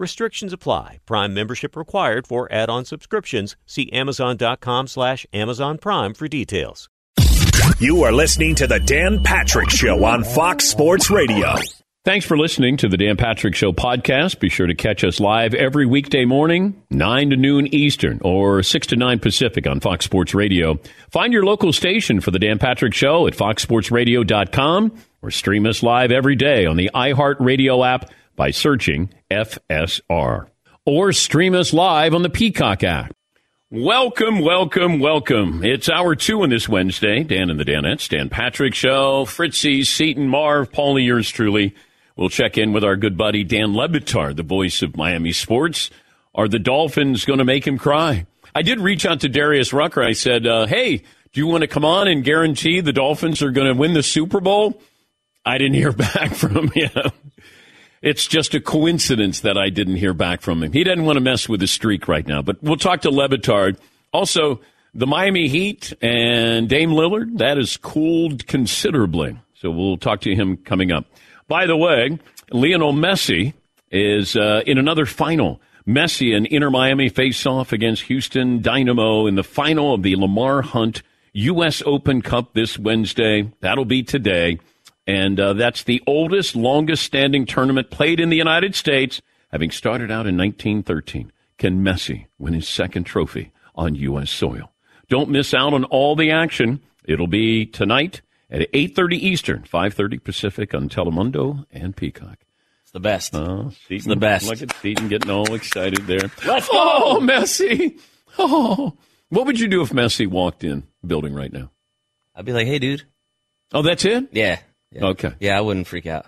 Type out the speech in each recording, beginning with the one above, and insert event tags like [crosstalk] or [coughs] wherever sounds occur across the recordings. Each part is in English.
Restrictions apply. Prime membership required for add-on subscriptions. See Amazon.com slash Amazon Prime for details. You are listening to the Dan Patrick Show on Fox Sports Radio. Thanks for listening to the Dan Patrick Show podcast. Be sure to catch us live every weekday morning, 9 to noon Eastern or 6 to 9 Pacific on Fox Sports Radio. Find your local station for the Dan Patrick Show at foxsportsradio.com or stream us live every day on the iHeartRadio app by searching FSR. Or stream us live on the Peacock app. Welcome, welcome, welcome. It's hour two on this Wednesday. Dan and the Danettes, Dan Patrick Show, Fritzy, Seton, Marv, Paulie, yours truly. We'll check in with our good buddy Dan Le Batard, the voice of Miami sports. Are the Dolphins going to make him cry? I did reach out to Darius Rucker. I said, uh, hey, do you want to come on and guarantee the Dolphins are going to win the Super Bowl? I didn't hear [laughs] back from him. It's just a coincidence that I didn't hear back from him. He doesn't want to mess with the streak right now, but we'll talk to Le Batard. Also, the Miami Heat and Dame Lillard, that has cooled considerably. So we'll talk to him coming up. By the way, Lionel Messi is uh, in another final. Messi and Inter Miami face off against Houston Dynamo in the final of the Lamar Hunt U.S. Open Cup this Wednesday. That'll be today. And uh, that's the oldest, longest standing tournament played in the United States, having started out in 1913. Can Messi win his second trophy on U.S. soil? Don't miss out on all the action. It'll be tonight at 8.30 Eastern, 5.30 Pacific on Telemundo and Peacock. It's the best. Oh, Seton, it's the best. Look at Seton getting all excited there. Let's go! Oh, Messi! Oh, what would you do if Messi walked in building right now? I'd be like, hey, dude. Oh, that's it? Yeah. Yeah. Okay. Yeah, I wouldn't freak out.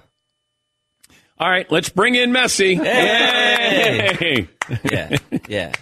All right, let's bring in Messi. Hey! Hey! Yeah. Yeah.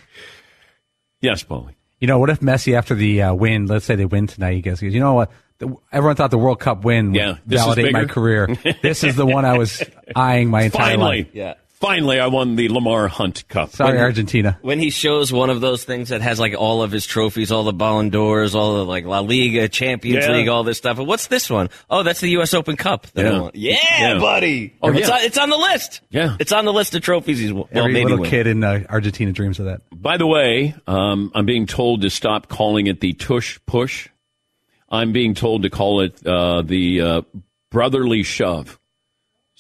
yes, Paulie. You know, what if Messi after the uh, win, let's say they win tonight, he goes, you know what? The, everyone thought the World Cup win Yeah, would this validate my career. [laughs] this is the one I was eyeing my entire Finally, life. Yeah. Finally, I won the Lamar Hunt Cup. Sorry, Argentina. When he shows one of those things that has like all of his trophies, all the Ballon d'Ors, all the like La Liga, Champions Yeah. League, all this stuff. And what's this one? Oh, that's the U.S. Open Cup. Yeah. Yeah, Yeah. buddy. Oh, it's, yeah. on, it's on the list. Yeah. It's on the list of trophies he's well, Every maybe little win. kid in uh, Argentina dreams of that. By the way, um, I'm being told to stop calling it the tush push. I'm being told to call it uh, the uh, brotherly shove.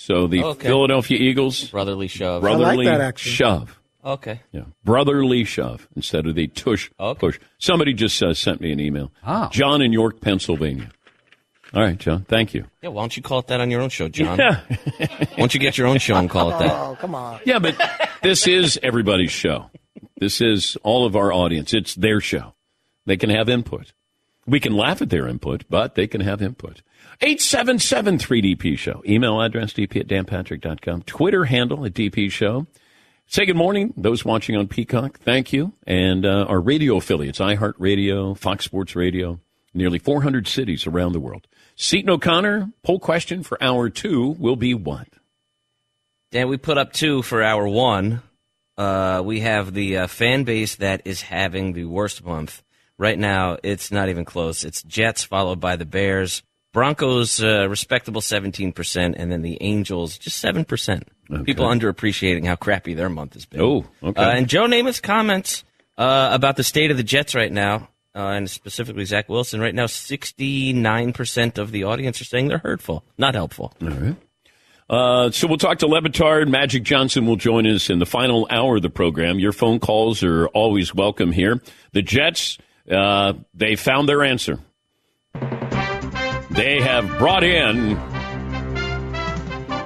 So the Okay. Philadelphia Eagles Brotherly shove. brotherly that, actually. shove. Okay. Yeah, brotherly shove instead of the tush Okay. push. Somebody just uh, sent me an email. Oh. John in York, Pennsylvania. All right, John. Thank you. Yeah, why don't you call it that on your own show, John? Yeah, Why don't you get your own show and call it that? Oh, come on. yeah, but this is everybody's show. This is all of our audience. It's their show. They can have input. We can laugh at their input, but they can have input. 877 3DP Show. Email address dp at danpatrick.com. Twitter handle at DP Show. Say good morning, those watching on Peacock. Thank you. And uh, our radio affiliates, iHeartRadio, Fox Sports Radio, nearly 400 cities around the world. Seton O'Connor, poll question for hour two will be what? Dan, we put up two for hour one. uh, we have the uh, fan base that is having the worst month. Right now, it's not even close. It's Jets followed by the Bears. Broncos, uh, respectable 17%, and then the Angels, just 7%. People underappreciating how crappy their month has been. Oh, okay. Uh, and Joe Namath's comments uh, about the state of the Jets right now, uh, and specifically Zach Wilson, right now, 69% of the audience are saying they're hurtful, not helpful. All right. Uh, so we'll talk to Le Batard. Magic Johnson will join us in the final hour of the program. Your phone calls are always welcome here. The Jets, uh, they found their answer. They have brought in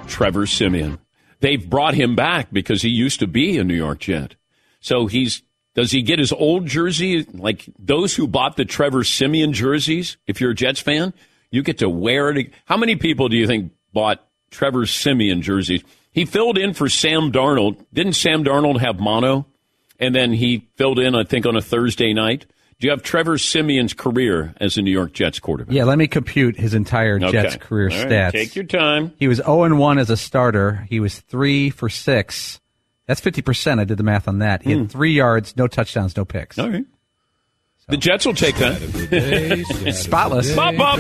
Trevor Siemian. They've brought him back because he used to be a New York Jet. So he's does he get his old jersey like those who bought the Trevor Siemian jerseys? If you're a Jets fan, you get to wear it. How many people do you think bought Trevor Siemian jerseys? He filled in for Sam Darnold. Didn't Sam Darnold have mono? And then he filled in, I think, on a Thursday night. Do you have Trevor Siemian's career as a New York Jets quarterback? Yeah, let me compute his entire Okay. Jets career All right, stats. Take your time. He was 0 1 as a starter. He was 3 for 6. That's 50%. I did the math on that. He Hmm. had three yards, no touchdowns, no picks. All right. The Jets will take that. [laughs] Spotless. Bop, bop.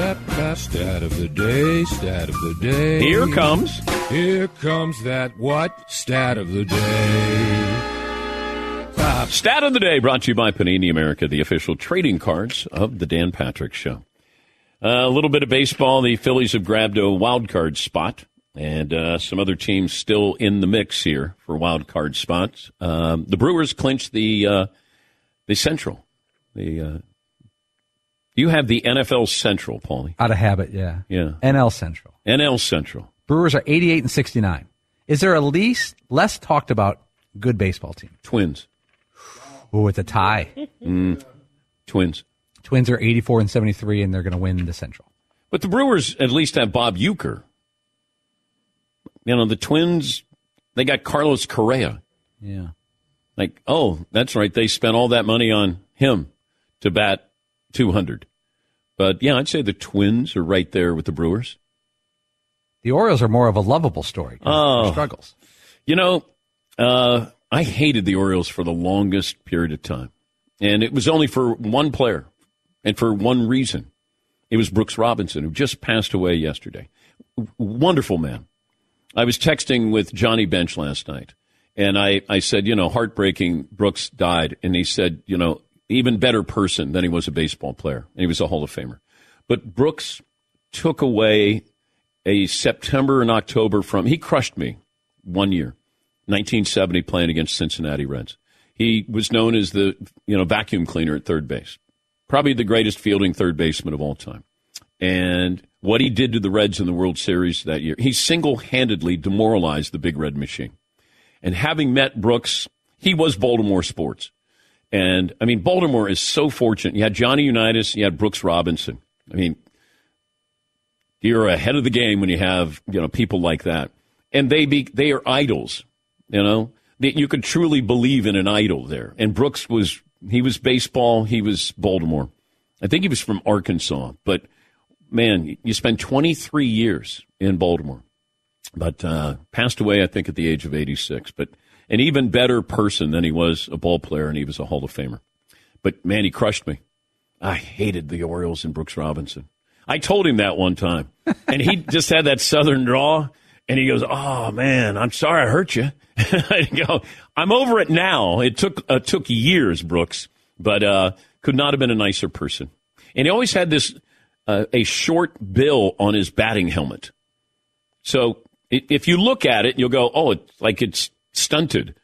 Stat of the day, stat of the day. Here comes. Here comes that what? Stat of the day. Stat of the day brought to you by Panini America, the official trading cards of the Dan Patrick Show. Uh, a little bit of baseball. The Phillies have grabbed a wild card spot, and uh, some other teams still in the mix here for wild card spots. Um, the Brewers clinched the uh, the Central. The uh, you have the NFL Central, Paulie. Out of habit, yeah. Yeah. NL Central. NL Central. Brewers are 88 and 69. Is there a least less talked about good baseball team? Twins. Oh, it's a tie. [laughs] Twins. Twins are 84 and 73, and they're going to win the Central. But the Brewers at least have Bob Uecker. You know, the Twins, they got Carlos Correa. Yeah. Like, oh, that's right. They spent all that money on him to bat 200. But yeah, I'd say the Twins are right there with the Brewers. The Orioles are more of a lovable story. Oh. struggles. You know, uh, I hated the Orioles for the longest period of time. And it was only for one player and for one reason. It was Brooks Robinson, who just passed away yesterday. Wonderful man. I was texting with Johnny Bench last night, and I, I said, you know, heartbreaking, Brooks died. And he said, you know, even better person than he was a baseball player. And he was a Hall of Famer. But Brooks took away a September and October from, he crushed me one year, 1970, playing against Cincinnati Reds. He was known as the, you know, vacuum cleaner at third base. Probably the greatest fielding third baseman of all time. And what he did to the Reds in the World Series that year, he single handedly demoralized the Big Red Machine. And having met Brooks, he was Baltimore sports. And I mean, Baltimore is so fortunate. You had Johnny Unitas, you had Brooks Robinson. I mean, you're ahead of the game when you have you know people like that, and they be they are idols. You know, you could truly believe in an idol there. And Brooks was he was baseball, he was Baltimore. I think he was from Arkansas, but man, you spent 23 years in Baltimore, but uh, passed away I think at the age of 86. But an even better person than he was a ball player, and he was a Hall of Famer. But man, he crushed me. I hated the Orioles and Brooks Robinson. I told him that one time, and he [laughs] just had that southern draw, and he goes, "Oh man, I'm sorry I hurt you." [laughs] I go, "I'm over it now. It took uh, took years, Brooks, but uh, could not have been a nicer person." And he always had this uh, a short bill on his batting helmet. So if you look at it, you'll go, "Oh, it's like it's stunted."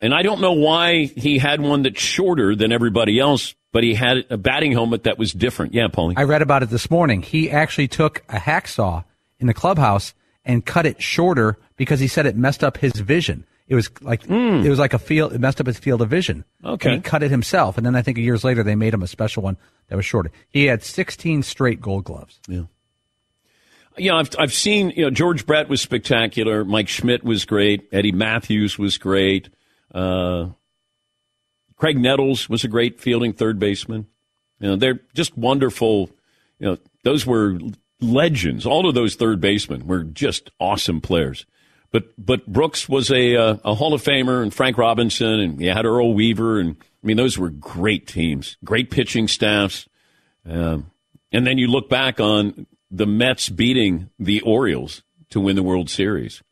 And I don't know why he had one that's shorter than everybody else, but he had a batting helmet that was different. Yeah, Paulie. I read about it this morning. He actually took a hacksaw in the clubhouse and cut it shorter because he said it messed up his vision. It was like it was like a field. It messed up his field of vision. Okay. and he cut it himself. And then I think years later they made him a special one that was shorter. He had 16 straight Gold Gloves. Yeah. yeah. I've, I've seen, you know, George Brett was spectacular. Mike Schmidt was great. Eddie Mathews was great. Uh, Graig Nettles was a great fielding third baseman. You know, they're just wonderful. You know, those were legends. All of those third basemen were just awesome players. But but Brooks was a uh, a Hall of Famer, and Frank Robinson, and you had Earl Weaver, and I mean those were great teams, great pitching staffs. Um, and then you look back on the Mets beating the Orioles to win the World Series,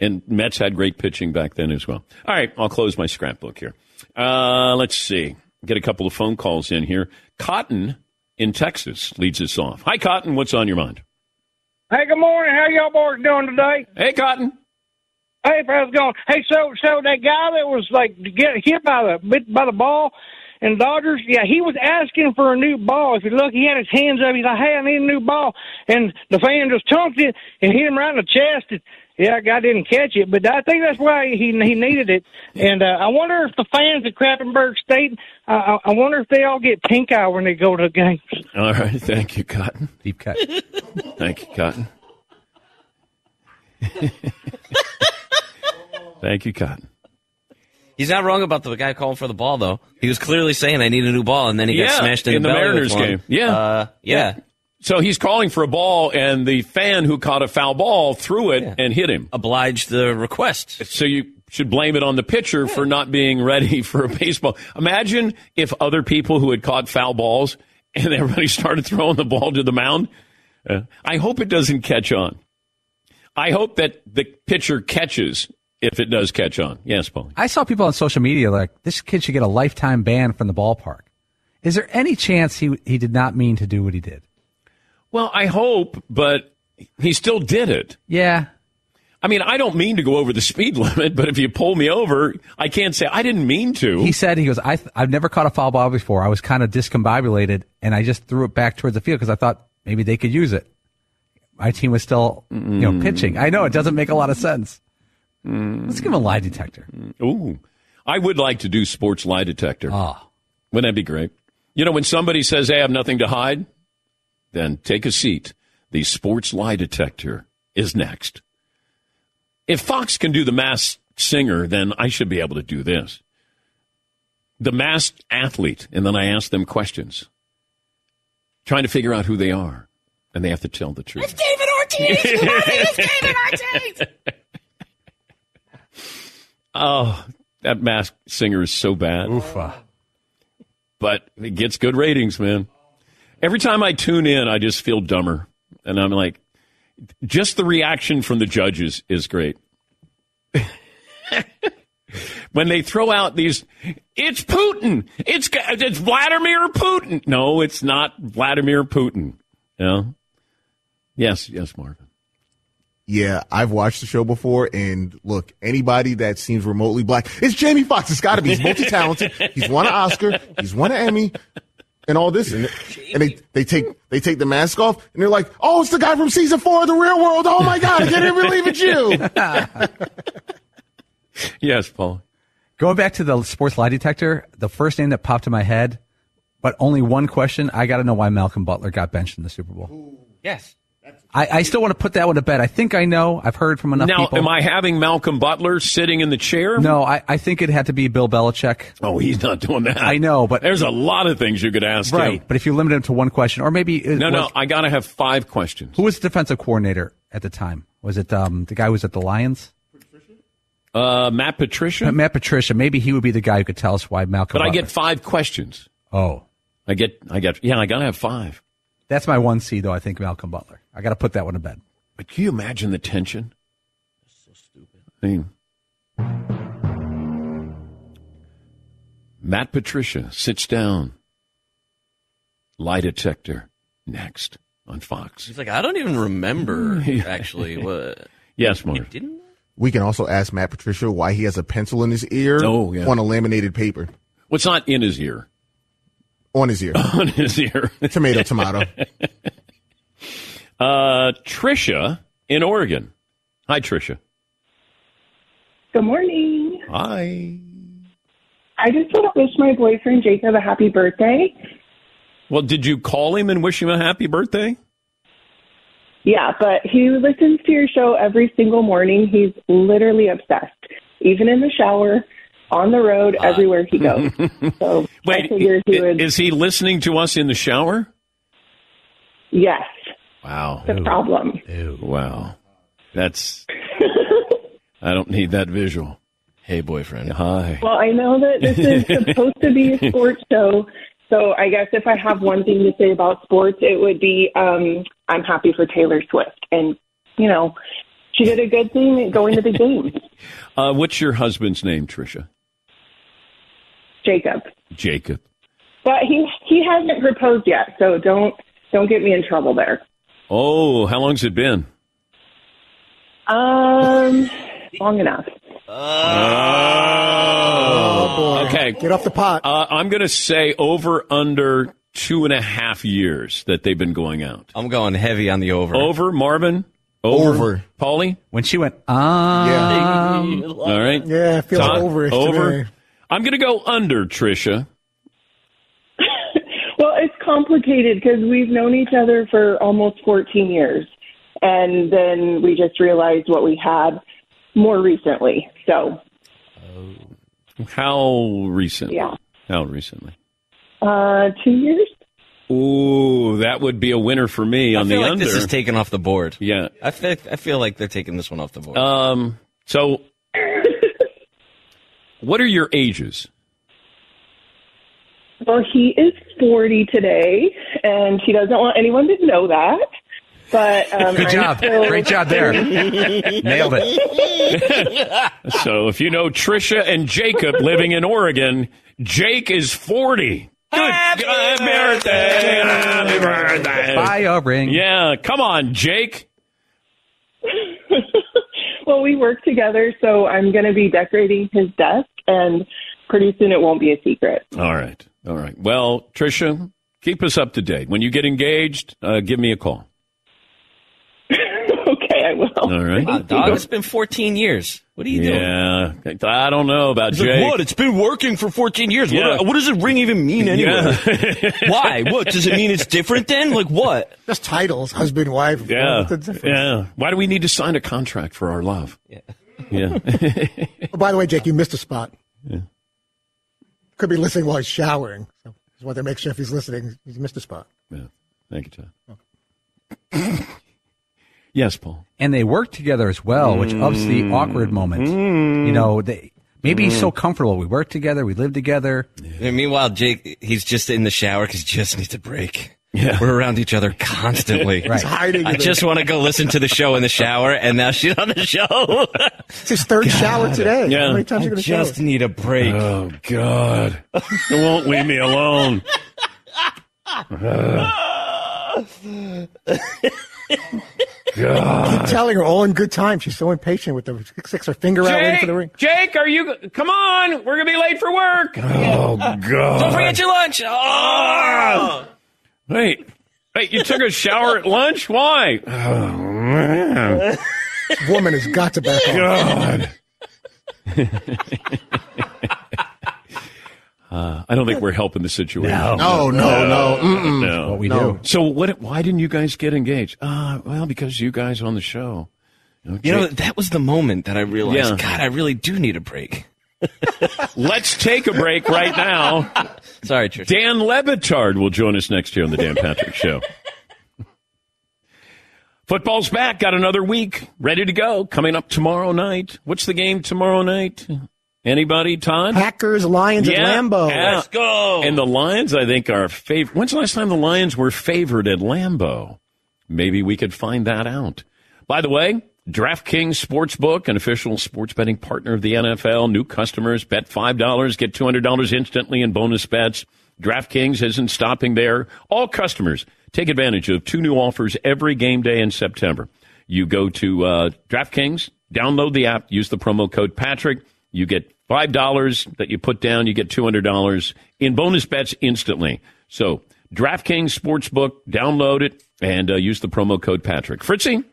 and Mets had great pitching back then as well. All right, I'll close my scrapbook here. Uh, let's see, get a couple of phone calls in here. Cotton in Texas leads us off. Hi, Cotton. What's on your mind? Hey, good morning. How y'all boys doing today? Hey, Cotton. Hey, how's it going? Hey, so so that guy that was like get hit by the bit by the ball and Dodgers, yeah, he was asking for a new ball. If you look, he had his hands up. He's like, "Hey, I need a new ball," and the fan just chunked it and hit him right in the chest. And, yeah, guy didn't catch it, but I think that's why he he needed it. And uh, I wonder if the fans at Krappenburg State, uh, I wonder if they all get pink eye when they go to the games. All right, thank you, Cotton. Deep cut. Thank you, Cotton. Thank you, Cotton. He's not wrong about the guy calling for the ball, though. He was clearly saying, "I need a new ball," and then he Yeah, got smashed in, in the belly with Mariners game. Yeah. uh, yeah, So he's calling for a ball, and the fan who caught a foul ball threw it Yeah. and hit him. Obliged the request. So you should blame it on the pitcher for not being ready [laughs] for a baseball. Imagine if other people who had caught foul balls [laughs] and everybody started throwing the ball to the mound. Uh, I hope it doesn't catch on. I hope that the pitcher catches if it does catch on. Yes, Paul. I saw people on social media like this kid should get a lifetime ban from the ballpark. Is there any chance he he did not mean to do what he did? Well, I hope, but he still did it. Yeah, I mean, I don't mean to go over the speed [laughs] limit, but if you pull me over, I can't say I didn't mean to. he said he goes. I th- I've never caught a foul ball before. I was kind of discombobulated, and I just threw it back towards the field because I thought maybe they could use it. My team was still you know pitching. I know it doesn't make a lot of sense. Let's give him a lie detector. Ooh, I would like to do sports lie detector. Oh, Wouldn't that be great? You know, when somebody says they have nothing to hide, then take a seat. The sports lie detector is next. If Fox can do the masked singer, then I should be able to do this. The masked athlete, and then I ask them questions, trying to figure out who they are, and they have to tell the truth. It's David Ortiz. It's David Ortiz. [laughs] Oh, that masked singer is so bad. oofa. but it gets good ratings, man. Every time I tune in, I just feel dumber. And I'm like, just the reaction from the judges is great. [laughs] when they throw out these, it's Putin. It's, it's Vladimir Putin. No, it's not Vladimir Putin. Know? Yes, yes, Marvin. Yeah, I've watched the show before, and look, anybody that seems remotely black, it's Jamie Foxx. It's got to be. He's multi-talented. He's won an Oscar. He's won an Emmy, and all this. And, and they they take they take the mask off, and they're like, "Oh, it's the guy from season four of The Real World. Oh my God, I can't even believe it's you." [laughs] Yes, Paul. Going back to the sports lie detector, the first name that popped in my head, but only one question. I got to know why Malcolm Butler got benched in the Super Bowl. yes. I, I still want to put that one to bed. I think I know. I've heard from enough people. Now, people. am I having Malcolm Butler sitting in the chair? No, I, I think it had to be Bill Belichick. Oh, he's not doing that. I know, but There's a lot of things you could ask him. right. But if you limit him to one question, or maybe No, no, I got to have five questions. who was the defensive coordinator at the time? Was it um, the guy who was at the Lions? Uh, Matt Patricia? Matt Patricia. Maybe he would be the guy who could tell us why Malcolm. But I get five questions. Oh, I get, I get, yeah, I got to have five. that's my one C though. I think Malcolm Butler. I got to put that one to bed. But can you imagine the tension? That's so stupid. I mean, Matt Patricia sits down. Lie detector next on Fox. He's like, I don't even remember [laughs] actually what. [laughs] Yes, You Mark. didn't? we can also ask Matt Patricia why he has a pencil in his ear Oh, yeah. on a laminated paper What's not in his ear? on his ear. [laughs] On his ear. tomato, tomato. Uh, Trisha in Oregon. Hi, Trisha. Good morning. Hi. I just want to wish my boyfriend Jacob a happy birthday. Well, did you call him and wish him a happy birthday? Yeah, but he listens to your show every single morning. He's literally obsessed, even in the shower, on the road, everywhere he goes. [laughs] So Wait, he i- would. is he listening to us in the shower? yes, Wow. the problem. Wow. That's [laughs] I don't need that visual. Hey, boyfriend. Hi. Well, I know that this is [laughs] supposed to be a sports show, so I guess if I have one thing to say about sports, it would be um, I'm happy for Taylor Swift, and you know, she did a good thing going to the game. [laughs] Uh, what's your husband's name, Tricia? Jacob, Jacob. but he he hasn't proposed yet, so don't don't get me in trouble there. Oh, how long's it been? Um, long enough. Oh, boy. Okay. Get off the pot. Uh, I'm going to say over under two and a half years that they've been going out. I'm going heavy on the over. Over, Marvin? Over. Over. Paulie? When she went, um, All right. Yeah, it feels Todd? overish to Over. me. I'm going to go under, Tricia. Well, it's complicated because we've known each other for almost 14 years, and then we just realized what we had more recently. So, How recent? yeah, How recently? uh, two years. Ooh, that would be a winner for me I on feel the like under. this is taken off the board. yeah. I feel, I feel like they're taking this one off the board. Um. So, [laughs] what are your ages? Well, he is 40 today, and he doesn't want anyone to know that. But um, good job. still- Great job there. [laughs] Nailed it. [laughs] So, if you know Trisha and Jacob living in Oregon, Jake is 40. Good happy birthday. Happy birthday. Buy a ring. Yeah, come on, Jake. [laughs] well, we work together, so I'm going to be decorating his desk, and pretty soon it won't be a secret. All right. All right. Well, Trisha, keep us up to date. When you get engaged, uh, give me a call. [laughs] okay, I will. All right. Wow, dog, it's been 14 years. What are you doing? Yeah. I don't know about He's like, Jake. what? It's been working for 14 years. Yeah. What, what does a ring even mean [laughs] anyway? Yeah. [laughs] Why? What? Does it mean it's different then? Like what? Just titles, husband, wife. Yeah. What's the difference? Yeah. Why do we need to sign a contract for our love? Yeah. Yeah. Oh, by the way, Jake, you missed a spot. Could be listening while he's showering. So just want to make sure if he's listening, he's missed a spot. yeah. Thank you, Todd. [coughs] yes, Paul. and they work together as well, which ups the mm-hmm. awkward moment. You know, they maybe he's so mm-hmm. comfortable. We work together, we live together. And meanwhile, Jake, he's just in the shower because he just needs a break. Yeah. We're around each other constantly. Right. [laughs] He's hiding. I just want to go listen to the show in the shower, and now she's on the show. It's his third shower today. Yeah. How many times are I you going to shower? just need a break. Oh, God. You won't leave me alone. [laughs] Keep telling her all in good time. She's so impatient with the sticks her finger out waiting for the ring. Jake, are you? Come on, we're gonna be late for work. Oh God! [laughs] Don't forget your lunch. Oh! Wait, wait, you took a shower at lunch? Why? Oh man, This woman has got to back off. God. [laughs] Uh, I don't think we're helping the situation. No. No, no, no. Mm-mm. No. What we No. do. So what? Why didn't you guys get engaged? Uh, well, because you guys on the show. You know, that was the moment that I realized, Yeah. God, I really do need a break. Let's take a break right now. [laughs] Sorry, Trish. Dan Le Batard will join us next year on the Dan Patrick Show. Football's back. Got another week ready to go. Coming up tomorrow night. What's the game tomorrow night? Anybody, Todd? Packers, Lions at Lambeau. yeah. Let's go. And the Lions, I think, are favorite. When's the last time the Lions were favored at Lambeau? Maybe we could find that out. By the way, DraftKings Sportsbook, an official sports betting partner of the NFL. New customers bet $5, get $200 instantly in bonus bets. DraftKings isn't stopping there. All customers take advantage of two new offers every game day in September. You go to uh, DraftKings, download the app, use the promo code Patrick. You get $5 that you put down, you get $200 in bonus bets instantly. So, DraftKings Sportsbook, download it and uh, use the promo code Patrick. Fritzy?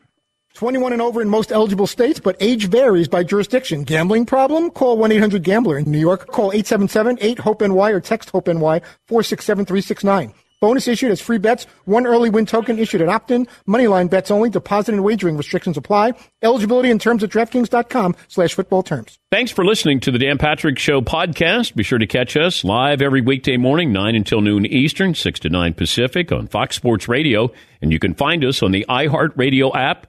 21 and over in most eligible states, but age varies by jurisdiction. Gambling problem? Call 1-800-GAMBLER. In New York, call 877-8-HOPE-NY or text HOPE-NY 467-369. Bonus issued as free bets. One early win token issued at opt-in. Moneyline bets only. Deposit and wagering restrictions apply. Eligibility and terms at DraftKings.com slash football terms. Thanks for listening to the Dan Patrick Show podcast. Be sure to catch us live every weekday morning, 9 until noon Eastern, 6 to 9 Pacific on Fox Sports Radio. And you can find us on the iHeartRadio app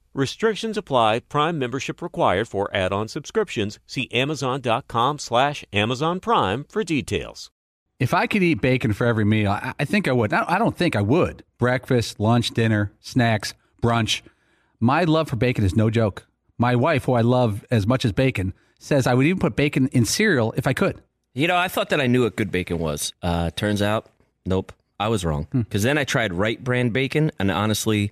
Restrictions apply. Prime membership required for add-on subscriptions. See Amazon.com slash Amazon Prime for details. If I could eat bacon for every meal, I, I think I would. I I don't think I would. Breakfast, lunch, dinner, snacks, brunch. My love for bacon is no joke. My wife, who I love as much as bacon, says I would even put bacon in cereal if I could. You know, I thought that I knew what good bacon was. Uh, turns out, nope, I was wrong. Because then I tried Wright brand bacon, and honestly,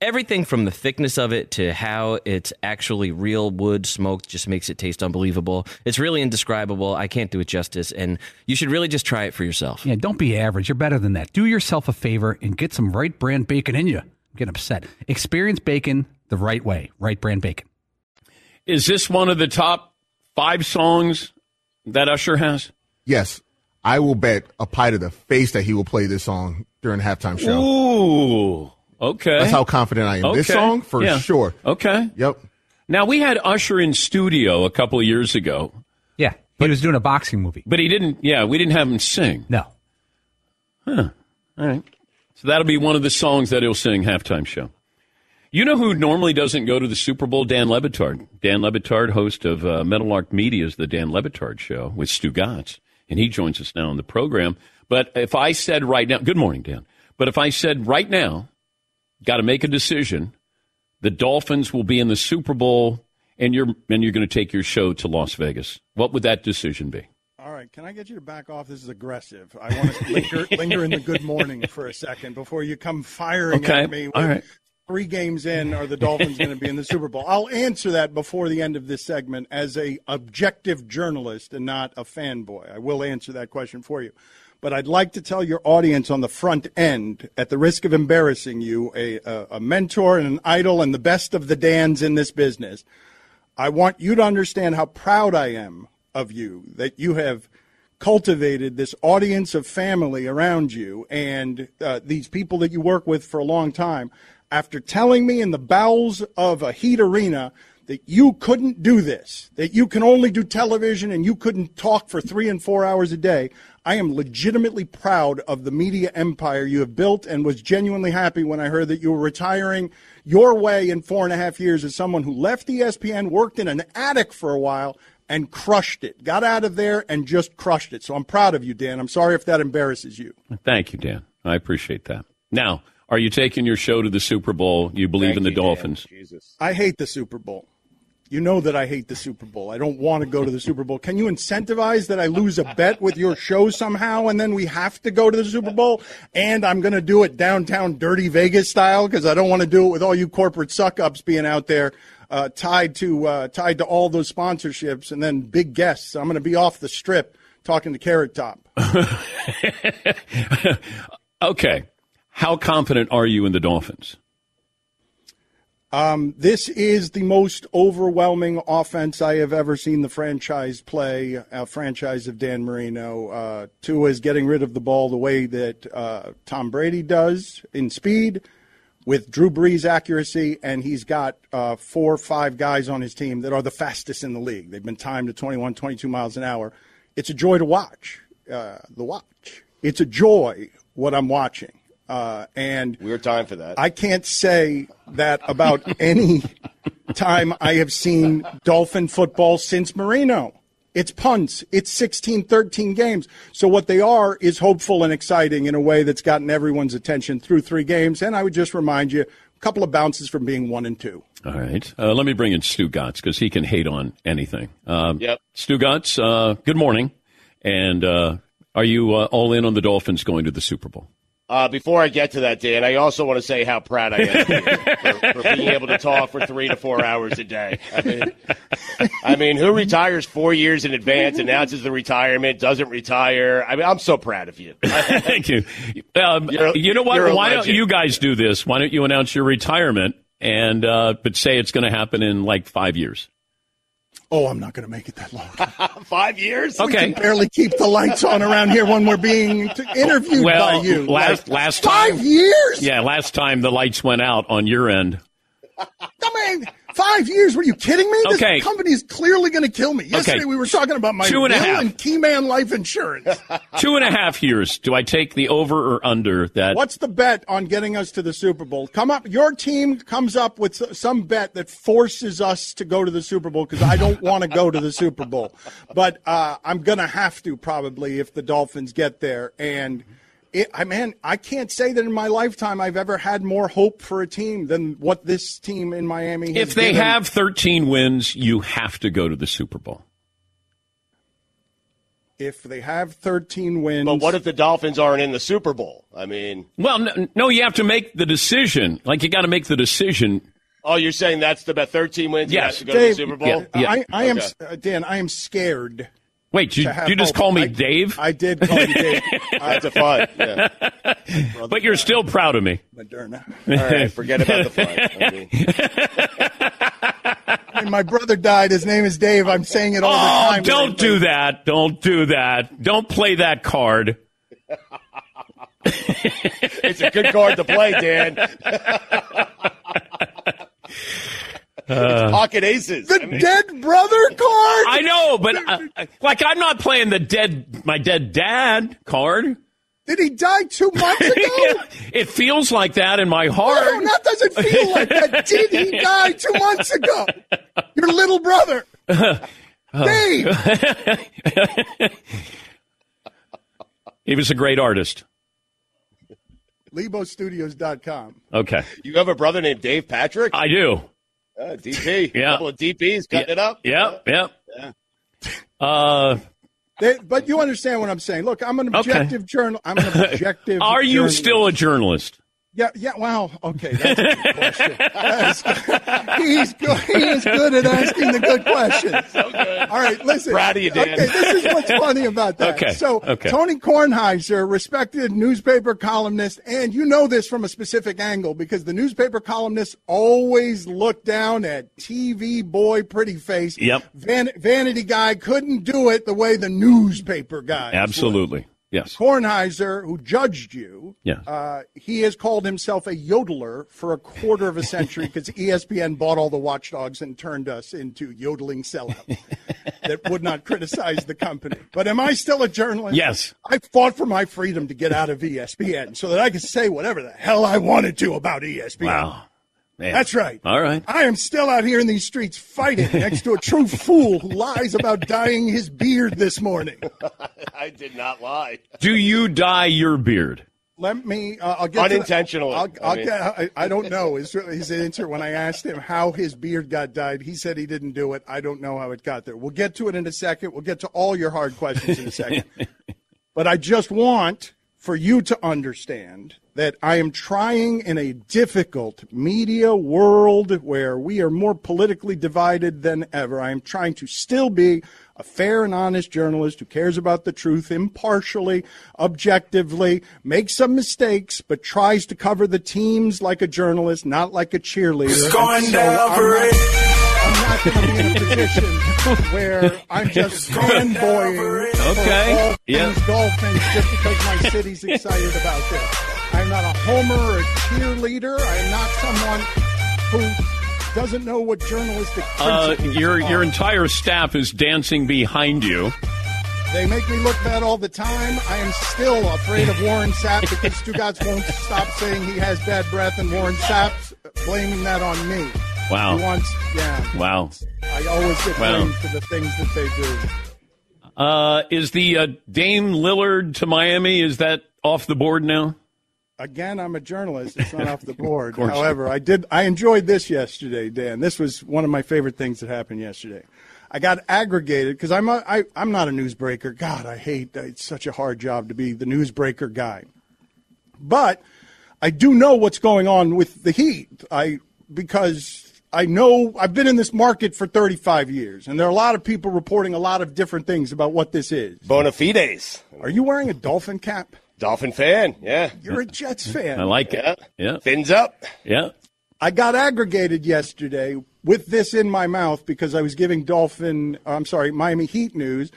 Everything from the thickness of it to how it's actually real wood smoked just makes it taste unbelievable. It's really indescribable. I can't do it justice, and you should really just try it for yourself. Yeah, don't be average. You're better than that. Do yourself a favor and get some Wright brand bacon in you. I'm getting upset. Experience bacon the right way. Wright brand bacon. Is this one of the top five songs that Usher has? Yes, I will bet a pie to the face that he will play this song during the halftime show. Ooh, okay. That's how confident I am. This song, for Yeah. sure. Okay. Yep. Now we had Usher in studio a couple of years ago, Yeah, he was doing a boxing movie. but he didn't. Yeah, we didn't have him sing. No. Huh. All right. So that'll be one of the songs that he'll sing halftime show. You know who normally doesn't go to the Super Bowl? Dan Le Batard. Dan Le Batard, host of uh, Meadowlark Media's The Dan Le Batard Show with Stu Gotz. And he joins us now on the program. But if I said right now, good morning, Dan. But if I said right now, got to make a decision, the Dolphins will be in the Super Bowl and you're, and you're going to take your show to Las Vegas, what would that decision be? All right, can I get you to back off? This is aggressive. I want to [laughs] linger, linger in the good morning for a second before you come firing Okay, at me. With all right. Three games in, are the Dolphins going to be in the Super Bowl? I'll answer that before the end of this segment as a objective journalist and not a fanboy. I will answer that question for you. But I'd like to tell your audience on the front end, at the risk of embarrassing you, a, a, mentor and an idol and the best of the Dans in this business. I want you to understand how proud I am of you that you have cultivated this audience of family around you and uh, these people that you work with for a long time. After telling me in the bowels of a heat arena that you couldn't do this, that you can only do television and you couldn't talk for three and four hours a day, I am legitimately proud of the media empire you have built and was genuinely happy when I heard that you were retiring your way in four and a half years as someone who left ESPN, worked in an attic for a while, and crushed it. Got out of there and just crushed it. So I'm proud of you, Dan. I'm sorry if that embarrasses you. Thank you, Dan. I appreciate that. Now, Are you taking your show to the Super Bowl? You believe in the Dolphins? I hate the Super Bowl. You know that I hate the Super Bowl. I don't want to go to the Super Bowl. Can you incentivize that I lose a bet with your show somehow and then we have to go to the Super Bowl? And I'm going to do it downtown dirty Vegas style because I don't want to do it with all you corporate suck ups being out there uh, tied to uh, tied to all those sponsorships and then big guests. I'm going to be off the strip talking to Carrot Top. [laughs] Okay. How confident are you in the Dolphins? Um, this is the most overwhelming offense I have ever seen the franchise play, a franchise of Dan Marino. Uh, Tua is getting rid of the ball the way that uh, Tom Brady does in speed, with Drew Brees' accuracy, and he's got uh, four or five guys on his team that are the fastest in the league. They've been timed to 21, 22 miles an hour. It's a joy to watch. Uh, the watch. It's a joy what I'm watching. Uh, and we're time for that. I can't say that about any time I have seen Dolphin football since Marino. It's punts. It's 16, 13 games. So what they are is hopeful and exciting in a way that's gotten everyone's attention through three games. And I would just remind you, a couple of bounces from being one and two. All right. Uh, let me bring in Stu Gotz because he can hate on anything. Um, Yep. Stu Gotz, uh, good morning. And uh, are you uh, all in on the Dolphins going to the Super Bowl? Uh, before I get to that, Dan, I also want to say how proud I am for, for being able to talk for three to four hours a day. I mean, I mean, who retires four years in advance, announces the retirement, doesn't retire? I mean, I'm so proud of you. [laughs] Thank you. Um, You're- know what? Why don't you guys do this? Why don't you announce your retirement and uh, but say it's going to happen in like five years? Oh, I'm not going to make it that long. [laughs] Five years? We can barely keep the lights on around here when we're being t- interviewed well, by you. last Like, last five years. Yeah, last time the lights went out on your end. I mean, five years? Were you kidding me? This Okay. company is clearly going to kill me. Yesterday Okay. we were talking about my Two and a half. and Keyman Life Insurance. [laughs] Two and a half years. Do I take the over or under that? What's the bet on getting us to the Super Bowl? Come up, your team comes up with some bet that forces us to go to the Super Bowl because I don't want to go to the Super Bowl, but uh, I'm gonna have to probably if the Dolphins get there. And it, I man, I can't say that in my lifetime I've ever had more hope for a team than what this team in Miami. Has If they given. have 13 wins, you have to go to the Super Bowl. if they have 13 wins, But what if the Dolphins aren't in the Super Bowl? I mean, Well, no, no you have to make the decision. Like you got to make the decision. oh, you're saying that's the bet 13 wins? you Yes. have to go Dave, to the Super Bowl? Yeah. I, I am Okay. uh, Dan. I am scared. Wait, you, you just hope. call me I- Dave? I did call you Dave. [laughs] That's a fun. Yeah. [laughs] but you're still proud of me. Moderna. [laughs] All right, forget about the fun. I mean, my brother died, his name is Dave. I'm saying it all the Oh, time. don't do that. Don't do that. Don't play that card. it's a good card to play, Dan. It's pocket aces. The dead brother card. I know, but uh, like I'm not playing the dead, my dead dad card. Did he die two months [laughs] ago? It feels like that in my heart. No, heart. that doesn't feel like that. [laughs] Did he die two months ago? Your little brother, [laughs] Dave. He was a great artist. LeboStudios.com. Okay, You have a brother named Dave Patrick? I do. Uh, DP. Yeah. A couple of DPs cutting it up. Yep, yep. Uh, They, but you understand what I'm saying. Look, I'm an Okay. objective journal. I'm an objective. [laughs] are you journalist. still a journalist? Yeah, yeah. Wow. Okay, that's a good question. That's- he's good. He is good at asking the good questions. So good. All right, listen. Proud of you, Dan. Okay, this is what's funny about that. Okay, So, okay. Tony Kornheiser, respected newspaper columnist, and you know this from a specific angle because the newspaper columnists always look down at TV boy, pretty face. Yep. Van, vanity guy couldn't do it the way the newspaper guy. Absolutely. Yes. Kornheiser, who judged you, Yeah. uh, he has called himself a yodeler for a quarter of a century because ESPN bought all the watchdogs and turned us into yodeling sellouts [laughs] that would not criticize the company. But am I still a journalist? Yes. I fought for my freedom to get out of ESPN so that I could say whatever the hell I wanted to about ESPN. Wow. Man. That's right. All right. I am still out here in these streets fighting [laughs] next to a true fool who lies about dyeing his beard this morning. [laughs] I did not lie. Do you dye your beard? Let me. Uh, I'll get Unintentional. To the, I'll, I I'll mean. get. I, I don't know. His, his answer when I asked him how his beard got dyed, he said he didn't do it. I don't know how it got there. We'll get to it in a second. We'll get to all your hard questions in a second. [laughs] but I just want for you to understand that I am trying in a difficult media world where we are more politically divided than ever. I am trying to still be a fair and honest journalist who cares about the truth impartially, objectively, makes some mistakes, but tries to cover the teams like a journalist, not like a cheerleader. It's going And down for it. I'm not going to be in a position where I'm just [laughs] fanboying Okay. for all Yeah. things Dolphins just because my city's excited about this. I'm not a homer or a cheerleader. I am not someone who doesn't know what journalistic Uh, your are. your entire staff is dancing behind you. They make me look bad all the time. I am still afraid of Warren Sapp because Stu Gotz won't stop saying he has bad breath, and Warren Sapp's blaming that on me. Wow. Wants, yeah. Wow. I always get Wow. blamed for the things that they do. Uh, is the uh, Dame Lillard to Miami? Is that off the board now? Again, I'm a journalist. It's not off the [laughs] board. However, I did. I enjoyed this yesterday, Dan. This was one of my favorite things that happened yesterday. I got aggregated because I'm a, I, I'm not a newsbreaker. God, I hate. It's such a hard job to be the newsbreaker guy. But I do know what's going on with the Heat. I because I know I've been in this market for 35 years, and there are a lot of people reporting a lot of different things about what this is. Bona fides. Are you wearing a dolphin cap? Dolphin fan, yeah. You're a Jets fan. I like it. Yeah. Fins up. Yeah. I got aggregated yesterday with this in my mouth because I was giving Dolphin, I'm sorry, Miami Heat news, and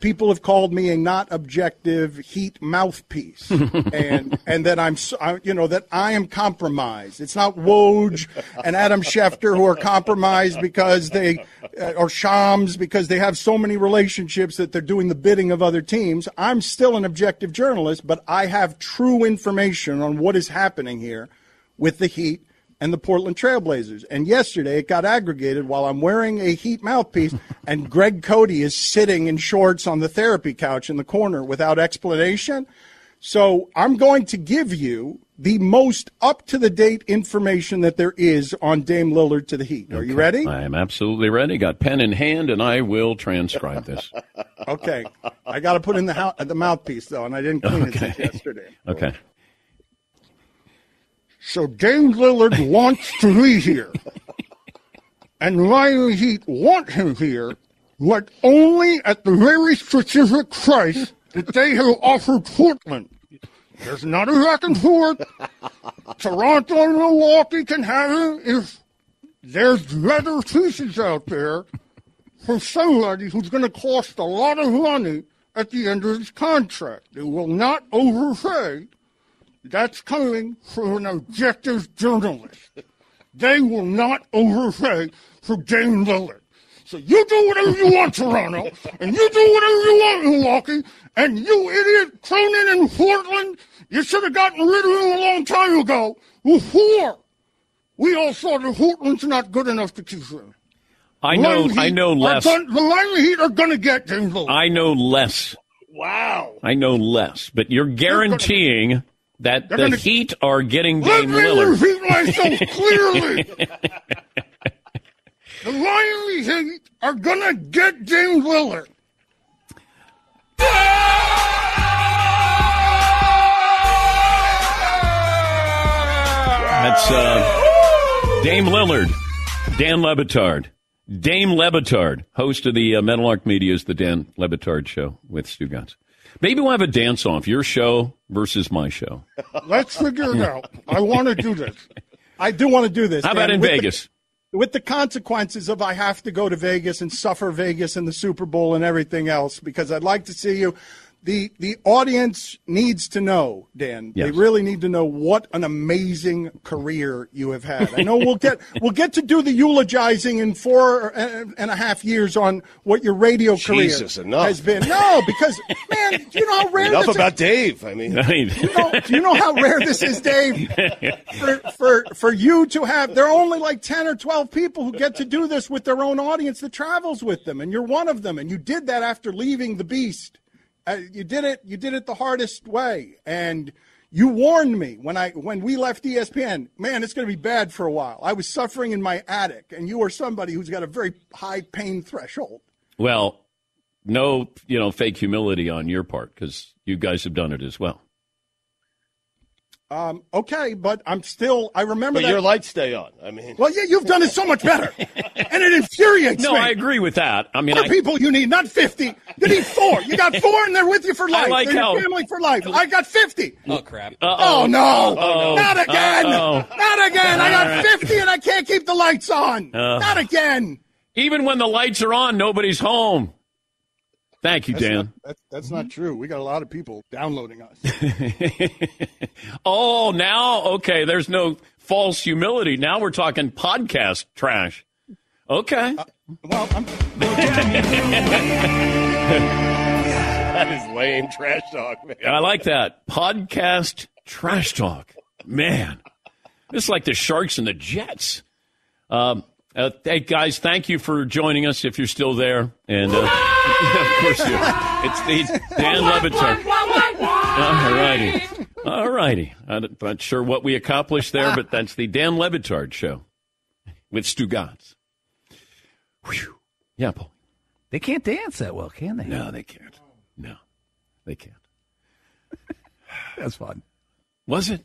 people have called me a not objective Heat mouthpiece, [laughs] and and that I'm, I- you know, that I am compromised. It's not Woj and Adam Schefter who are compromised because they, uh, or Shams because they have so many relationships that they're doing the bidding of other teams. I'm still an objective journalist, but I have true information on what is happening here with the Heat and the Portland Trailblazers. And yesterday it got aggregated while I'm wearing a Heat mouthpiece [laughs] and Greg Cote is sitting in shorts on the therapy couch in the corner without explanation. So I'm going to give you the most up to the date information that there is on Dame Lillard to the Heat. Are you ready? I am absolutely ready. Got pen in hand, and I will transcribe this. [laughs] Okay. I got to put in the, hou- the mouthpiece though, and I didn't clean it since yesterday. Okay. So Dame Lillard wants to be here. And Miami Heat want him here, but only at the very specific price that they have offered Portland. There's not a back and forth. Toronto and Milwaukee can have him if there's leather pieces out there for somebody who's going to cost a lot of money at the end of his contract. They will not overpay. That's coming from an objective journalist. They will not overpay for Dame Lillard. So you do whatever you want, Toronto, and you do whatever you want, Milwaukee, and you idiot Cronin in Portland, you should have gotten rid of him a long time ago before we all saw that Portland's not good enough to keep him. I know. I know less. gon- the Miami Heat are going to get Dame Lillard. I know less. wow. I know less. But you're guaranteeing that They're the gonna- Heat are getting Let Dame me Lillard. repeat myself [laughs] clearly. [laughs] the Miami Heat are gonna get Dame Lillard. That's uh, Dame Lillard, Dan Le Batard. Dame Le Batard, host of the uh, Meadowlark Media's The Dan Le Batard Show with Stu Gotz. Maybe we'll have a dance off your show versus my show. Let's figure it out. I want to do this. I do want to do this. How about in with the- Vegas? with the consequences of I have to go to Vegas and suffer Vegas and the Super Bowl and everything else because I'd like to see you. The the audience needs to know, Dan. They really need to know what an amazing career you have had. I know we'll get [laughs] we'll get to do the eulogizing in four and and a half years on what your radio Jesus, career enough. has been. No, because man, do you know how rare Enough this is? about Dave. I mean, you know, do you know how rare this is, Dave? For, for for you to have, there are only like ten or twelve people who get to do this with their own audience that travels with them, and you're one of them. And you did that after leaving the Beast. Uh, you did it. You did it the hardest way, and You warned me when I when we left ESPN. Man, it's going to be bad for a while. I was suffering in my attic, and you are somebody who's got a very high pain threshold. Well, no, you know, fake humility on your part because you guys have done it as well. Um, okay, but I'm still. I remember But that. your lights stay on. I mean, well, yeah, you've done it so much better, [laughs] and it infuriates No, me. No, I agree with that. I mean, Four I, people you need, not fifty. You need four. You got four, and they're with you for life. like they're how- your family for life. I got fifty. Oh crap! Oh, no! Uh-oh. Not again! Uh-oh. Not again! I got All right. fifty, and I can't keep the lights on. Uh. Not again. even when the lights are on, nobody's home. Thank you, That's Dan. not, that's, that's not true. We got a lot of people downloading us. [laughs] oh, now okay. There's no false humility. Now we're talking podcast trash. Okay. well, I'm. [laughs] that is lame trash talk, man. I like that podcast trash talk. Man, it's like the Sharks and the Jets. Um, uh, hey guys, thank you for joining us. If you're still there, and uh, [laughs] of course you, it's the Dan Le Batard. All righty, all righty. I'm not sure what we accomplished there, but that's the Dan Le Batard show with Stu Gotz. Whew. Yeah, Paul. They can't dance that well, can they? No, they can't. No, they can't. That's fun. Was it?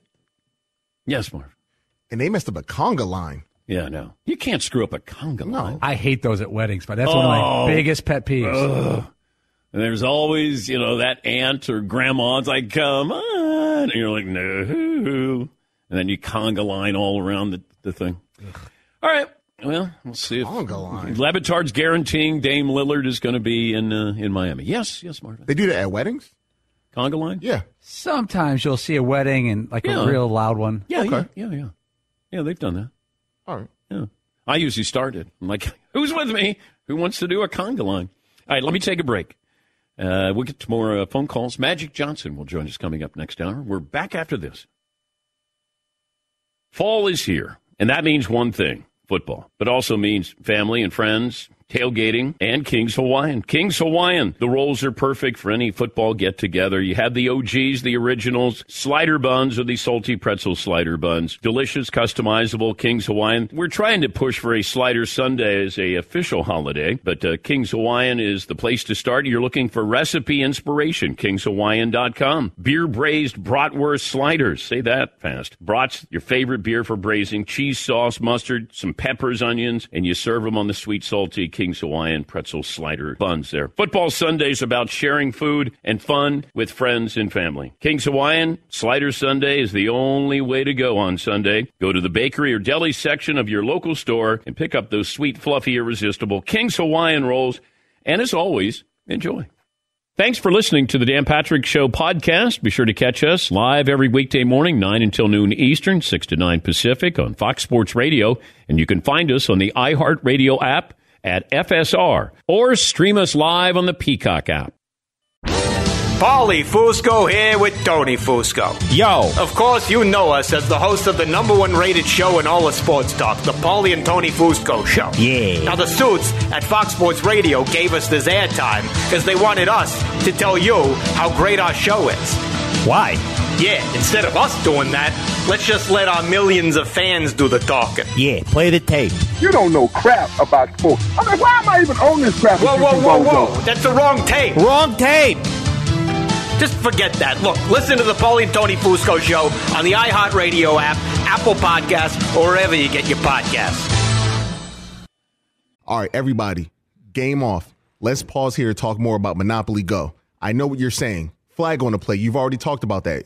Yes, Marv. And they messed up a conga line. Yeah, no. You can't screw up a conga line. I hate those at weddings, but that's one of Oh. my biggest pet peeves. Ugh. And there's always, you know, that aunt or grandma. It's like, come on. And you're like, no. And then you conga line all around the, the thing. All right. Well, we'll see if Conga line. Le Batard's guaranteeing Dame Lillard is going to be in uh, in Miami. Yes, yes, Marvin. They do that at weddings? Conga line? Yeah. Sometimes you'll see a wedding and like Yeah. a real loud one. Yeah, Okay. yeah, yeah, yeah. Yeah, they've done that. All right. Yeah. I usually started. I'm like, [laughs] who's with me? Who wants to do a conga line? All right, let me take a break. Uh, we'll get to more uh, phone calls. Magic Johnson will join us coming up next hour. We're back after this. Fall is here, and that means one thing football, but also means family and friends, tailgating, and King's Hawaiian. King's Hawaiian. The rolls are perfect for any football get together. You have the OGs, the originals, slider buns or the salty pretzel slider buns. Delicious, customizable King's Hawaiian. We're trying to push for a slider Sunday as a official holiday, but uh, King's Hawaiian is the place to start. You're looking for recipe inspiration. King'sHawaiian.com. Beer braised bratwurst sliders. Say that fast. Brats, your favorite beer for braising. Cheese sauce, mustard, some peppers, onions, and you serve them on the sweet salty King's Hawaiian pretzel slider buns there. Football Sundays about sharing food and fun with friends and family. King's Hawaiian Slider Sunday is the only way to go on Sunday. Go to the bakery or deli section of your local store and pick up those sweet, fluffy, irresistible King's Hawaiian rolls. And as always, enjoy. Thanks for listening to the Dan Patrick Show podcast. Be sure to catch us live every weekday morning, 9 until noon Eastern, 6 to 9 Pacific on Fox Sports Radio. And you can find us on the iHeartRadio app at FSR or stream us live on the Peacock app. Paulie Fusco here with Tony Fusco. Yo. Of course, you know us as the host of the number one rated show in all of sports talk, the Paulie and Tony Fusco Show. Yeah. Now, the suits at Fox Sports Radio gave us this airtime because they wanted us to tell you how great our show is. Why? Yeah, instead of us doing that, let's just let our millions of fans do the talking. Yeah, play the tape. You don't know crap about sports. I mean, why am I even on this crap? Whoa, with whoa, whoa, bozos? whoa. That's the wrong tape. Wrong tape. Just forget that. Look, listen to the Paulie and Tony Fusco show on the iHeartRadio app, Apple Podcasts, or wherever you get your podcasts. All right, everybody, game off. Let's pause here to talk more about Monopoly Go. I know what you're saying. Flag on the play. You've already talked about that.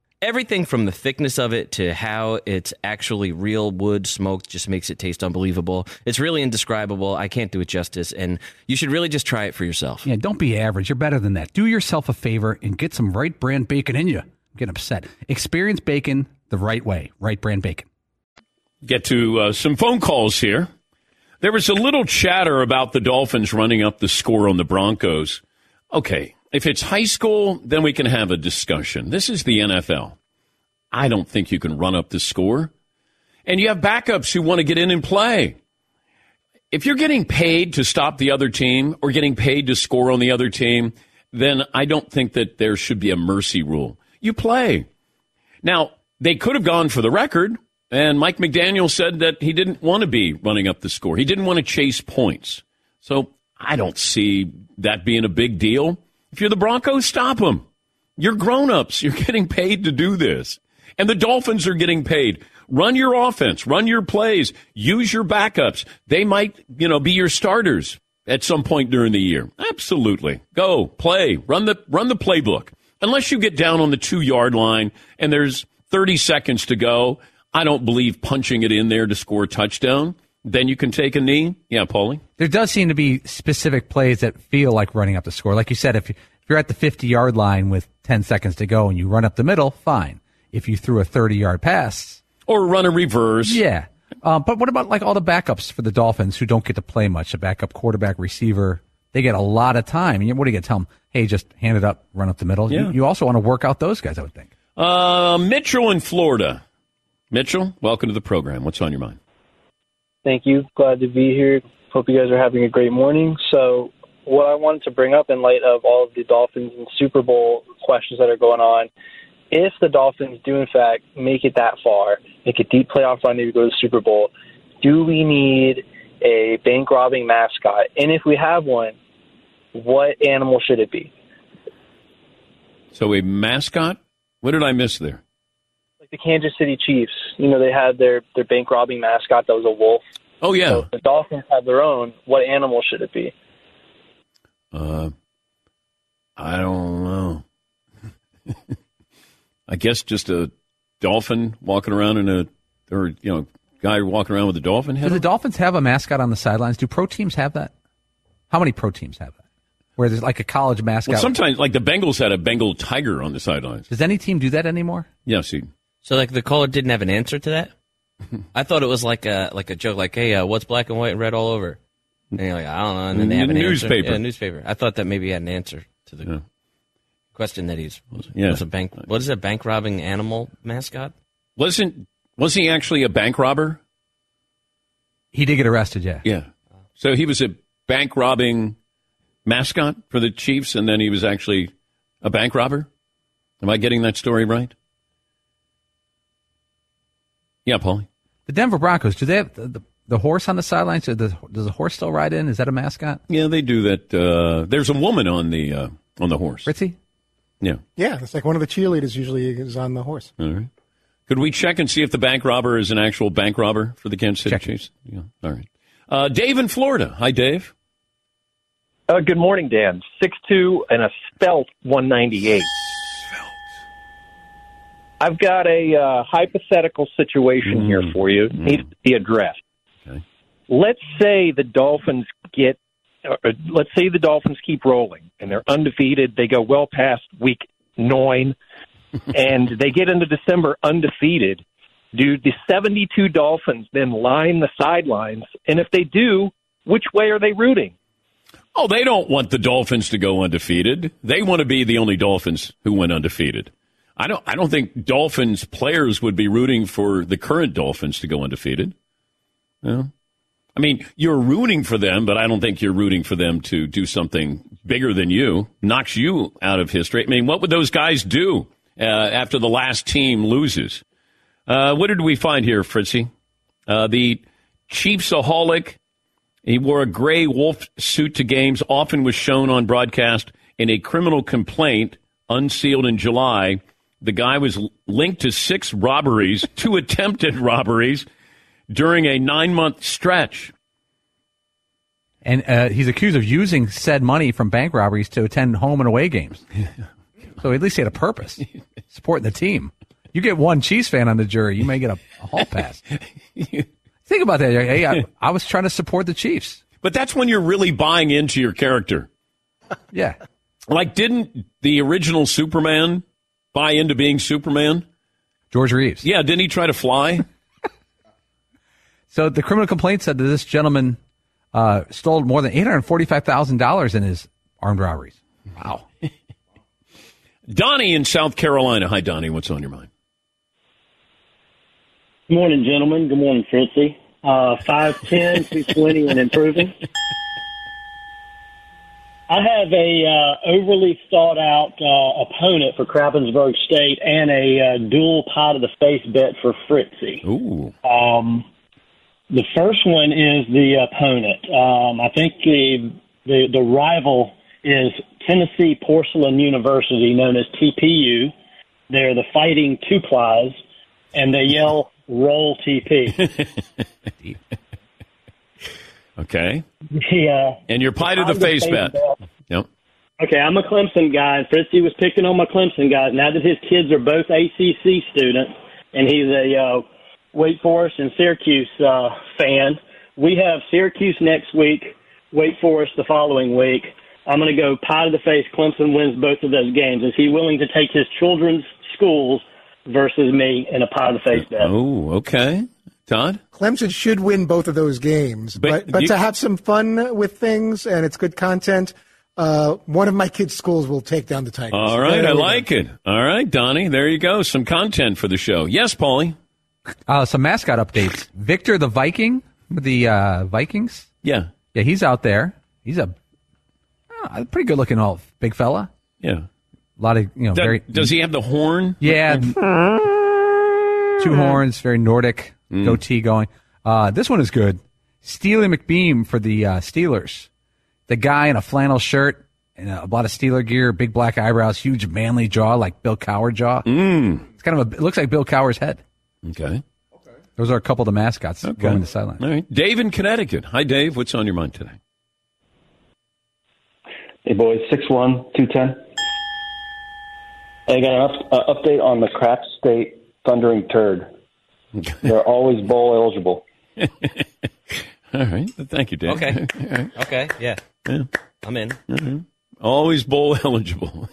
Everything from the thickness of it to how it's actually real wood smoked just makes it taste unbelievable. It's really indescribable. I can't do it justice, and you should really just try it for yourself. Yeah, don't be average. You're better than that. Do yourself a favor and get some Wright brand bacon in you. I'm getting upset. Experience bacon the right way. Wright brand bacon. Get to uh, some phone calls here. There was a little chatter about the Dolphins running up the score on the Broncos. Okay, if it's high school, then we can have a discussion. This is the NFL. I don't think you can run up the score. And you have backups who want to get in and play. If you're getting paid to stop the other team or getting paid to score on the other team, then I don't think that there should be a mercy rule. You play. Now, they could have gone for the record, and Mike McDaniel said that he didn't want to be running up the score. He didn't want to chase points. So I don't see that being a big deal. If you're the Broncos, stop them. You're grown ups. You're getting paid to do this. And the Dolphins are getting paid. Run your offense, run your plays, use your backups. They might, you know, be your starters at some point during the year. Absolutely. Go, play, run the run the playbook. Unless you get down on the 2-yard line and there's 30 seconds to go, I don't believe punching it in there to score a touchdown. Then you can take a knee. Yeah, Paulie. There does seem to be specific plays that feel like running up the score. Like you said, if, you, if you're at the 50 yard line with 10 seconds to go and you run up the middle, fine. If you threw a 30 yard pass, or run a reverse. Yeah. Um, but what about like all the backups for the Dolphins who don't get to play much? A backup quarterback, receiver, they get a lot of time. And what do you get? Tell them, hey, just hand it up, run up the middle. Yeah. You, you also want to work out those guys, I would think. Uh, Mitchell in Florida. Mitchell, welcome to the program. What's on your mind? Thank you. Glad to be here. Hope you guys are having a great morning. So, what I wanted to bring up in light of all of the Dolphins and Super Bowl questions that are going on, if the Dolphins do in fact make it that far, make a deep playoff run, maybe go to the Super Bowl, do we need a bank robbing mascot? And if we have one, what animal should it be? So a mascot? What did I miss there? Like the Kansas City Chiefs, you know, they had their their bank robbing mascot that was a wolf. Oh yeah. So if the Dolphins have their own. What animal should it be? Uh, I don't know. [laughs] I guess just a dolphin walking around in a, or you know, guy walking around with a dolphin Do head. the on? Dolphins have a mascot on the sidelines? Do pro teams have that? How many pro teams have that? Where there's like a college mascot. Well, sometimes, like the Bengals had a Bengal tiger on the sidelines. Does any team do that anymore? Yeah, see. So, like, the caller didn't have an answer to that? [laughs] I thought it was like a like a joke, like, "Hey, uh, what's black and white and red all over?" And you're like, "I don't know." And then they have an Newspaper. answer. Yeah, newspaper. I thought that maybe he had an answer to the question that he's Yeah. was a bank. What is a bank robbing animal mascot? Wasn't was he actually a bank robber? He did get arrested, yeah. Yeah. So he was a bank robbing mascot for the Chiefs, and then he was actually a bank robber. Am I getting that story right? Yeah, Paulie. The Denver Broncos, do they have the, the, the horse on the sidelines? Does the, does the horse still ride in? Is that a mascot? Yeah, they do that. Uh, there's a woman on the uh, on the horse. Ritzy? Yeah. Yeah, it's like one of the cheerleaders usually is on the horse. All right. Could we check and see if the bank robber is an actual bank robber for the Kansas City Chiefs? Yeah. All right. Uh, Dave in Florida. Hi, Dave. Uh, good morning, Dan. Six two and a spelt 198. I've got a uh, hypothetical situation here for you. Needs to be addressed. Let's say the Dolphins get, uh, let's say the Dolphins keep rolling and they're undefeated. They go well past week nine, [laughs] and they get into December undefeated. Do the 72 Dolphins then line the sidelines? And if they do, which way are they rooting? Oh, they don't want the Dolphins to go undefeated. They want to be the only Dolphins who went undefeated. I don't. I don't think Dolphins players would be rooting for the current Dolphins to go undefeated. Yeah. I mean, you're rooting for them, but I don't think you're rooting for them to do something bigger than you, knocks you out of history. I mean, what would those guys do uh, after the last team loses? Uh, what did we find here, Fritzy? Uh, the Chiefsaholic. He wore a gray wolf suit to games, often was shown on broadcast in a criminal complaint unsealed in July. The guy was linked to six robberies, [laughs] two attempted robberies during a nine month stretch. And uh, he's accused of using said money from bank robberies to attend home and away games. [laughs] so at least he had a purpose, supporting the team. You get one Chiefs fan on the jury, you may get a, a hall pass. [laughs] Think about that. Hey, I, I was trying to support the Chiefs. But that's when you're really buying into your character. Yeah. Like, didn't the original Superman buy into being Superman? George Reeves. Yeah, didn't he try to fly? [laughs] So the criminal complaint said that this gentleman uh, stole more than eight hundred forty-five thousand dollars in his armed robberies. Wow. [laughs] Donnie in South Carolina. Hi, Donnie. What's on your mind? Good morning, gentlemen. Good morning, Fritzy. Uh, 5'10", 220, and improving. [laughs] I have a uh, overly thought out uh, opponent for Krappensburg State and a uh, dual pot of the face bet for Fritzy. Ooh. Um, the first one is the opponent. Um, I think the, the the rival is Tennessee Porcelain University, known as TPU. They're the Fighting Two Plies, and they yell "Roll TP." [laughs] Okay. yeah. And you're pie to the face bet. Yep. Okay, I'm a Clemson guy. And Fritzy was picking on my Clemson guys. Now that his kids are both ACC students, and he's a uh, Wake Forest and Syracuse uh, fan, we have Syracuse next week, Wake Forest the following week. I'm going to go pie to the face. Clemson wins both of those games. Is he willing to take his children's schools versus me in a pie to the face bet? Oh, okay. Todd? Clemson should win both of those games, But but but, you- to have some fun with things and it's good content, uh, one of my kids' schools will take down the Tigers. All right. I we go. like it. All right, Donnie. There you go. Some content for the show. Yes, Paulie. Uh, some mascot updates. Victor the Viking, the uh, Vikings. Yeah. Yeah, he's out there. He's a, uh, pretty good looking old big fella. Yeah. A lot of, you know, Does, very. does he have the horn? Yeah. Two horns, very Nordic Mm. goatee going. Uh, this one is good. Steely McBeam for the uh, Steelers. The guy in a flannel shirt and a lot of Steeler gear, big black eyebrows, huge manly jaw like Bill Cowher jaw. Mm. It's kind of a, it looks like Bill Cowher's head. Okay. Those are a couple of the mascots Okay. going to the sideline. All right. Dave in Connecticut. Hi, Dave. What's on your mind today? Hey, boys, six one two ten. I got an up, uh, update on the Crap State Thundering Turd. [laughs] They're always bowl eligible. [laughs] All right. Thank you, Dave. Okay. [laughs] All right. Okay, yeah. Yeah. I'm in. Mhm. Always bowl eligible.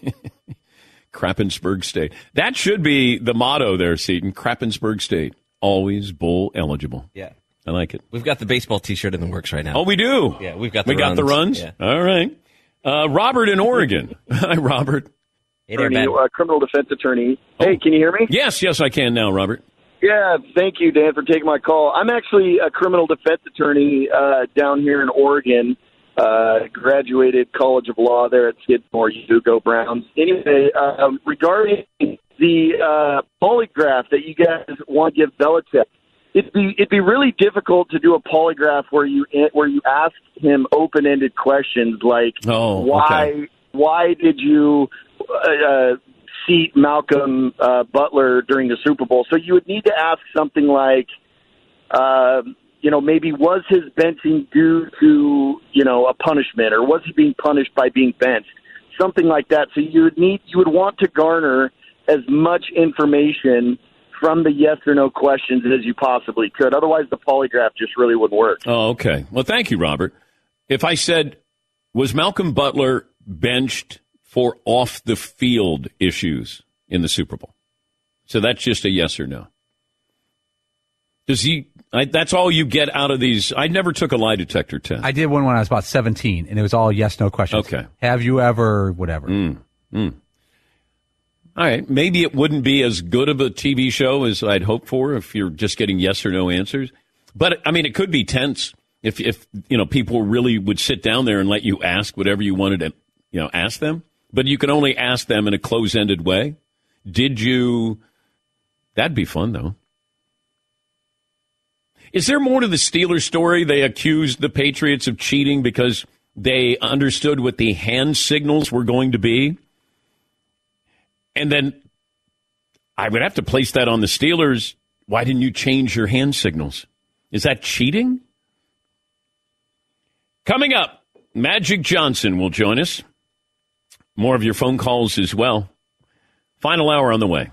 Krappensburg State. That should be the motto there, Seton. Krappensburg State. always bowl eligible. Yeah. I like it. We've got the baseball T-shirt in the works right now. Oh, we do. Yeah, we've got the we got the runs. Yeah. All right. Uh, Robert in Oregon. Hi, Robert. attorney, uh, criminal defense attorney. Hey, can you hear me? Yes, yes, I can now, Robert. Yeah, thank you, Dan, for taking my call. I'm actually a criminal defense attorney uh, down here in Oregon. Uh, graduated College of Law there at Skidmore. You go Browns. Anyway, uh, regarding the uh, polygraph that you guys want to give Belichick, it'd be it'd be really difficult to do a polygraph where you where you ask him open ended questions like oh, why okay. why did you uh, Malcolm uh, Butler during the Super Bowl? So you would need to ask something like, uh, you know, maybe was his benching due to you know a punishment, or was he being punished by being benched? Something like that. So you would need you would want to garner as much information from the yes or no questions as you possibly could. Otherwise, the polygraph just really wouldn't work. Oh, okay. Well, thank you, Robert. If I said, was Malcolm Butler benched for off the field issues in the Super Bowl? So that's just a yes or no. Does he? I, that's all you get out of these. I never took a lie detector test. I did one when I was about 17, and it was all yes, no questions. Okay. Have you ever, whatever. Mm, mm. All right. Maybe it wouldn't be as good of a TV show as I'd hoped for if you're just getting yes or no answers. But I mean, it could be tense if, if, you know, people really would sit down there and let you ask whatever you wanted to, you know, ask them. But you can only ask them in a close ended way. Did you? That'd be fun, though. Is there more to the Steelers story? They accused the Patriots of cheating because they understood what the hand signals were going to be. And then I would have to place that on the Steelers. Why didn't you change your hand signals? Is that cheating? Coming up, Magic Johnson will join us. More of your phone calls as well. Final hour on the way.